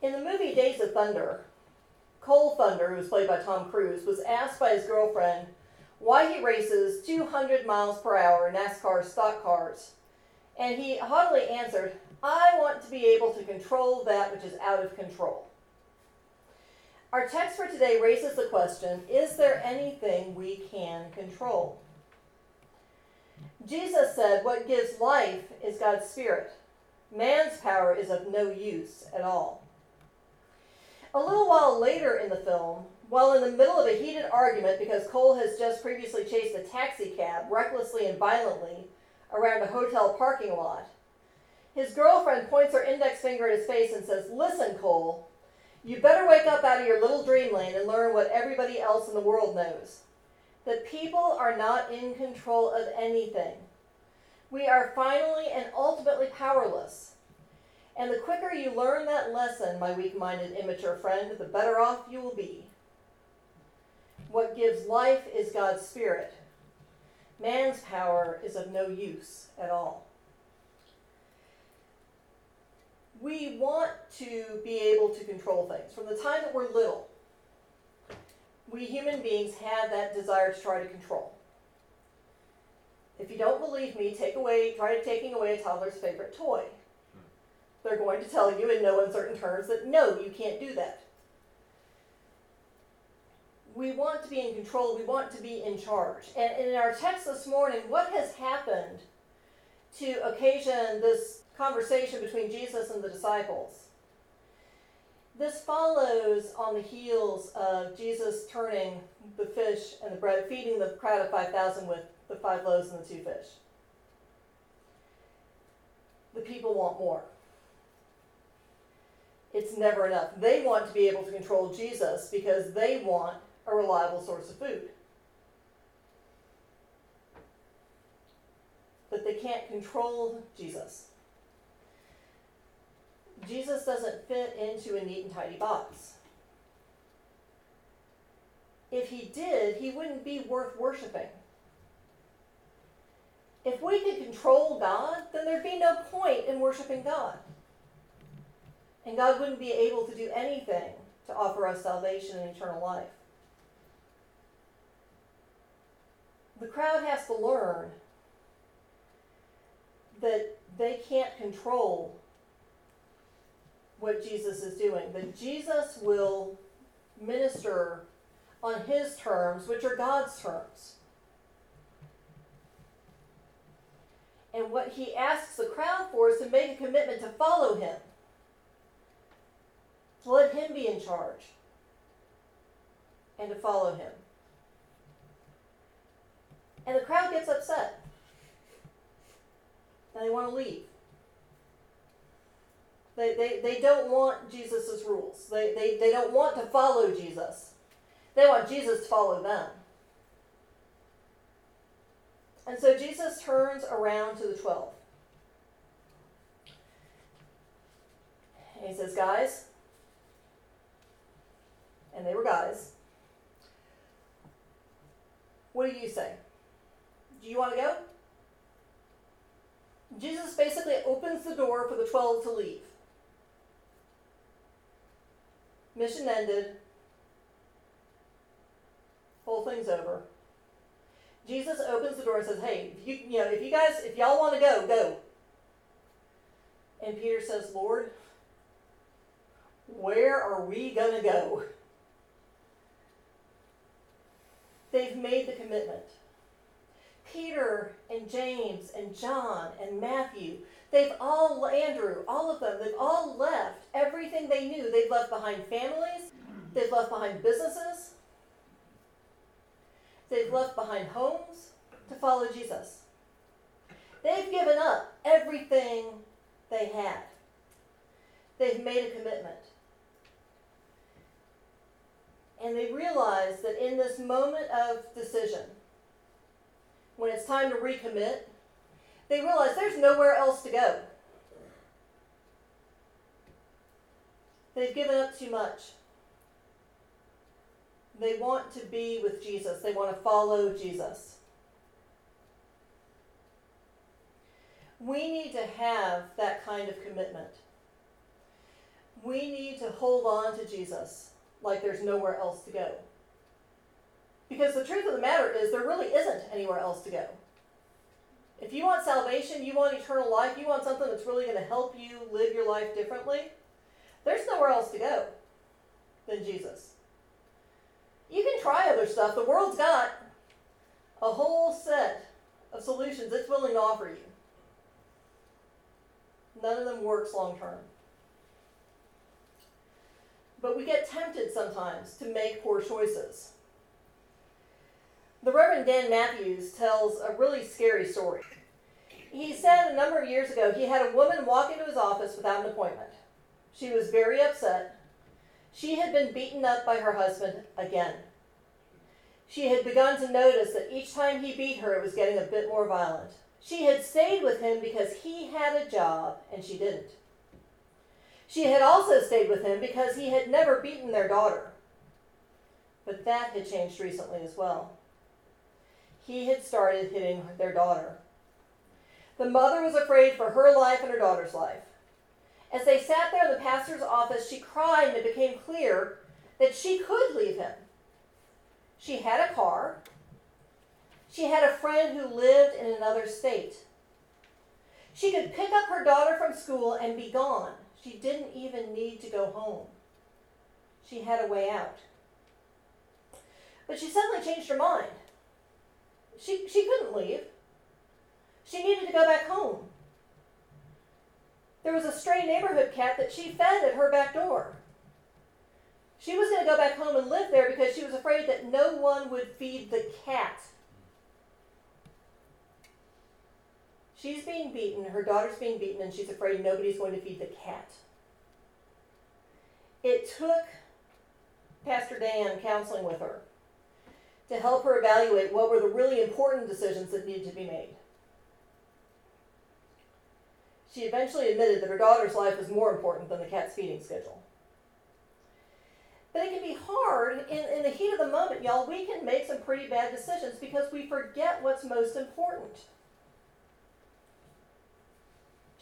In the movie Days of Thunder, Cole Thunder, who was played by Tom Cruise, was asked by his girlfriend why he races 200 miles per hour NASCAR stock cars. And he haughtily answered, I want to be able to control that which is out of control. Our text for today raises the question Is there anything we can control? Jesus said, What gives life is God's Spirit. Man's power is of no use at all. A little while later in the film, while in the middle of a heated argument because Cole has just previously chased a taxi cab recklessly and violently around a hotel parking lot, his girlfriend points her index finger at his face and says, Listen, Cole, you better wake up out of your little dreamland and learn what everybody else in the world knows that people are not in control of anything. We are finally and ultimately powerless. And the quicker you learn that lesson, my weak minded, immature friend, the better off you will be. What gives life is God's Spirit. Man's power is of no use at all. We want to be able to control things. From the time that we're little, we human beings have that desire to try to control. If you don't believe me, take away, try taking away a toddler's favorite toy. They're going to tell you in no uncertain terms that no, you can't do that. We want to be in control, we want to be in charge. And in our text this morning, what has happened to occasion this conversation between Jesus and the disciples? This follows on the heels of Jesus turning the fish and the bread, feeding the crowd of 5,000 with the five loaves and the two fish. The people want more. It's never enough. They want to be able to control Jesus because they want a reliable source of food. But they can't control Jesus. Jesus doesn't fit into a neat and tidy box. If he did, he wouldn't be worth worshiping. If we could control God, then there'd be no point in worshiping God. And God wouldn't be able to do anything to offer us salvation and eternal life. The crowd has to learn that they can't control what Jesus is doing, that Jesus will minister on his terms, which are God's terms. And what he asks the crowd for is to make a commitment to follow him, let him be in charge, and to follow him. And the crowd gets upset. And they want to leave. They, they, they don't want Jesus' rules. They, they, they don't want to follow Jesus. They want Jesus to follow them. And so Jesus turns around to the 12. And he says, Guys, and they were guys, what do you say? Do you want to go? Jesus basically opens the door for the 12 to leave. Mission ended. Whole thing's over. Jesus opens the door and says, "Hey, you, you know, if you guys, if y'all want to go, go." And Peter says, "Lord, where are we gonna go?" They've made the commitment. Peter and James and John and Matthew, they've all, Andrew, all of them, they've all left everything they knew. They've left behind families, they've left behind businesses, they've left behind homes to follow Jesus. They've given up everything they had. They've made a commitment. And they realize that in this moment of decision, when it's time to recommit, they realize there's nowhere else to go. They've given up too much. They want to be with Jesus, they want to follow Jesus. We need to have that kind of commitment. we need to hold on to Jesus like there's nowhere else to go. Because the truth of the matter is, there really isn't anywhere else to go. If you want salvation, you want eternal life, you want something that's really going to help you live your life differently, there's nowhere else to go than Jesus. You can try other stuff. The world's got a whole set of solutions it's willing to offer you. None of them works long term. But we get tempted sometimes to make poor choices. The Reverend Dan Matthews tells a really scary story. He said a number of years ago he had a woman walk into his office without an appointment. She was very upset. She had been beaten up by her husband again. She had begun to notice that each time he beat her, it was getting a bit more violent. She had stayed with him because he had a job and she didn't. She had also stayed with him because he had never beaten their daughter. But that had changed recently as well. He had started hitting their daughter. The mother was afraid for her life and her daughter's life. As they sat there in the pastor's office, she cried and it became clear that she could leave him. She had a car. She had a friend who lived in another state. She could pick up her daughter from school and be gone. She didn't even need to go home. She had a way out. But she suddenly changed her mind. She, she couldn't leave. She needed to go back home. There was a stray neighborhood cat that she fed at her back door. She was going to go back home and live there because she was afraid that no one would feed the cat. She's being beaten, her daughter's being beaten, and she's afraid nobody's going to feed the cat. It took Pastor Dan counseling with her to help her evaluate what were the really important decisions that needed to be made. She eventually admitted that her daughter's life was more important than the cat's feeding schedule. But it can be hard in, in the heat of the moment, y'all. We can make some pretty bad decisions because we forget what's most important.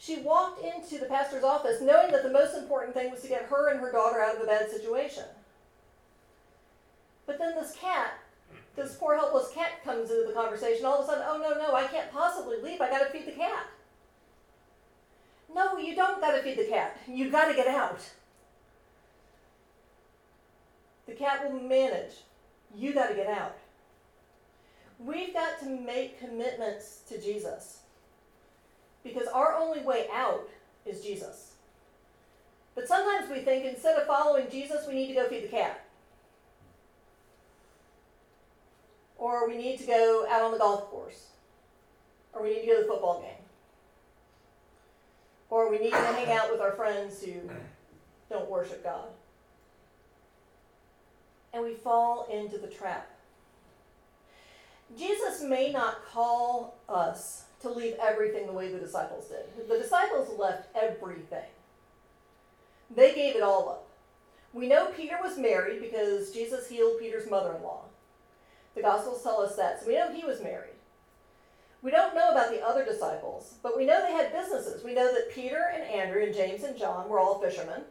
She walked into the pastor's office knowing that the most important thing was to get her and her daughter out of a bad situation. But then this cat, this poor helpless cat comes into the conversation. All of a sudden, oh no, no, I can't possibly leave. I got to feed the cat. No, you don't got to feed the cat. You got to get out. The cat will manage. You got to get out. We've got to make commitments to Jesus. Because our only way out is Jesus. But sometimes we think instead of following Jesus, we need to go feed the cat. Or we need to go out on the golf course. Or we need to go to the football game. Or we need to hang out with our friends who don't worship God. And we fall into the trap. Jesus may not call us to leave everything the way the disciples did. The disciples left everything, they gave it all up. We know Peter was married because Jesus healed Peter's mother in law. The Gospels tell us that, so we know he was married. We don't know about the other disciples, but we know they had businesses. We know that Peter and Andrew and James and John were all fishermen.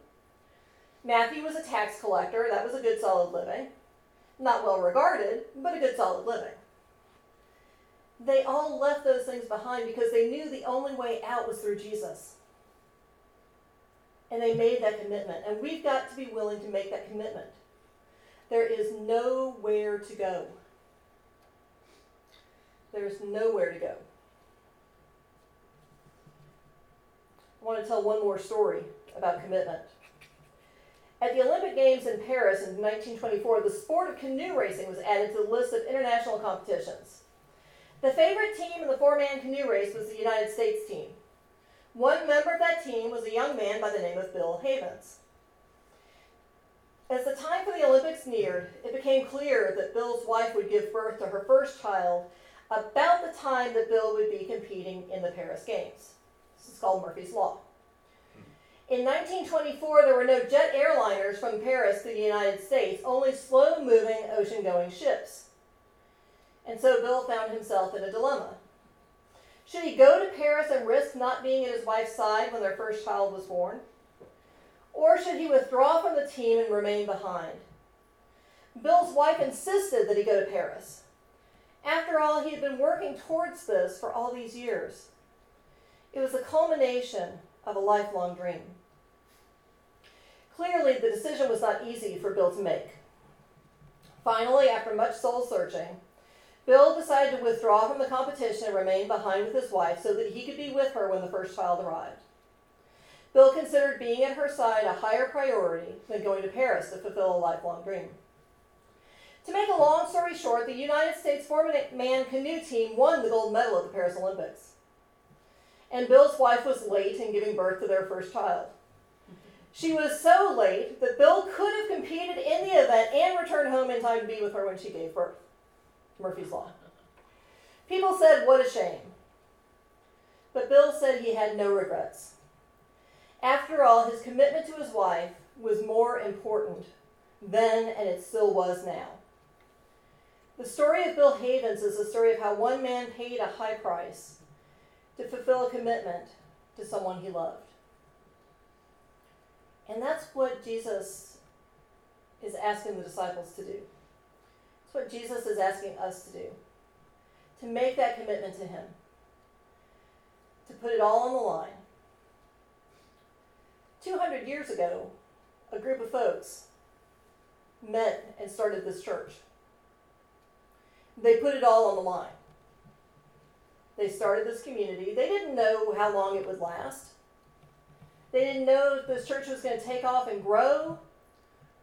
Matthew was a tax collector. That was a good, solid living. Not well regarded, but a good, solid living. They all left those things behind because they knew the only way out was through Jesus. And they made that commitment. And we've got to be willing to make that commitment. There is nowhere to go. There's nowhere to go. I want to tell one more story about commitment. At the Olympic Games in Paris in 1924, the sport of canoe racing was added to the list of international competitions. The favorite team in the four man canoe race was the United States team. One member of that team was a young man by the name of Bill Havens. As the time for the Olympics neared, it became clear that Bill's wife would give birth to her first child about the time that Bill would be competing in the Paris Games. This is called Murphy's Law. In 1924, there were no jet airliners from Paris to the United States, only slow moving ocean going ships. And so Bill found himself in a dilemma. Should he go to Paris and risk not being at his wife's side when their first child was born? Or should he withdraw from the team and remain behind? Bill's wife insisted that he go to Paris. After all, he had been working towards this for all these years. It was the culmination of a lifelong dream. Clearly, the decision was not easy for Bill to make. Finally, after much soul searching, Bill decided to withdraw from the competition and remain behind with his wife so that he could be with her when the first child arrived. Bill considered being at her side a higher priority than going to Paris to fulfill a lifelong dream. To make a long story short, the United States four man canoe team won the gold medal at the Paris Olympics. And Bill's wife was late in giving birth to their first child. She was so late that Bill could have competed in the event and returned home in time to be with her when she gave birth. Murphy's Law. People said, What a shame. But Bill said he had no regrets. After all, his commitment to his wife was more important then, and it still was now. The story of Bill Havens is the story of how one man paid a high price to fulfill a commitment to someone he loved. And that's what Jesus is asking the disciples to do. What Jesus is asking us to do. To make that commitment to Him. To put it all on the line. 200 years ago, a group of folks met and started this church. They put it all on the line. They started this community. They didn't know how long it would last. They didn't know if this church was going to take off and grow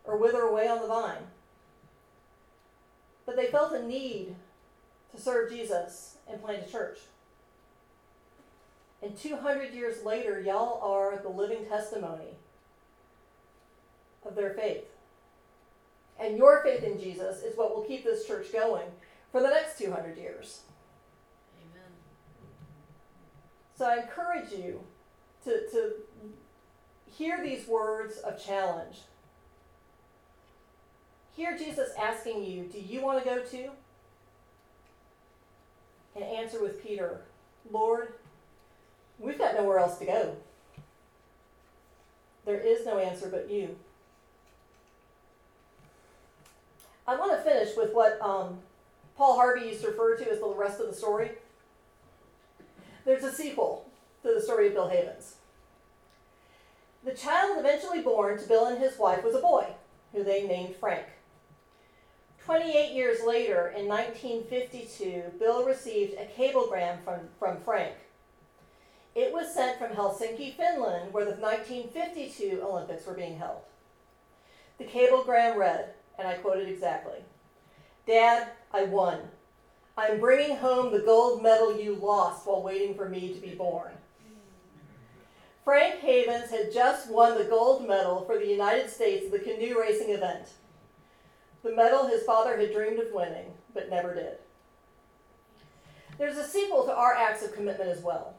or wither away on the vine. But they felt a need to serve Jesus and plant a church. And 200 years later, y'all are the living testimony of their faith. And your faith in Jesus is what will keep this church going for the next 200 years. Amen. So I encourage you to, to hear these words of challenge. Hear Jesus asking you, Do you want to go too? And answer with Peter, Lord, we've got nowhere else to go. There is no answer but you. I want to finish with what um, Paul Harvey used to refer to as the rest of the story. There's a sequel to the story of Bill Havens. The child eventually born to Bill and his wife was a boy, who they named Frank. 28 years later, in 1952, Bill received a cablegram from, from Frank. It was sent from Helsinki, Finland, where the 1952 Olympics were being held. The cablegram read, and I quote it exactly Dad, I won. I'm bringing home the gold medal you lost while waiting for me to be born. Frank Havens had just won the gold medal for the United States at the canoe racing event. The medal his father had dreamed of winning, but never did. There's a sequel to our acts of commitment as well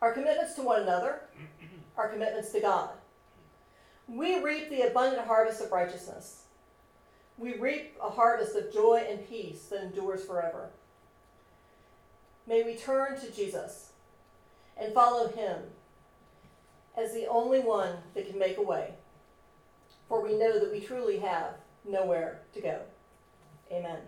our commitments to one another, our commitments to God. We reap the abundant harvest of righteousness. We reap a harvest of joy and peace that endures forever. May we turn to Jesus and follow him as the only one that can make a way. For we know that we truly have nowhere to go. Amen.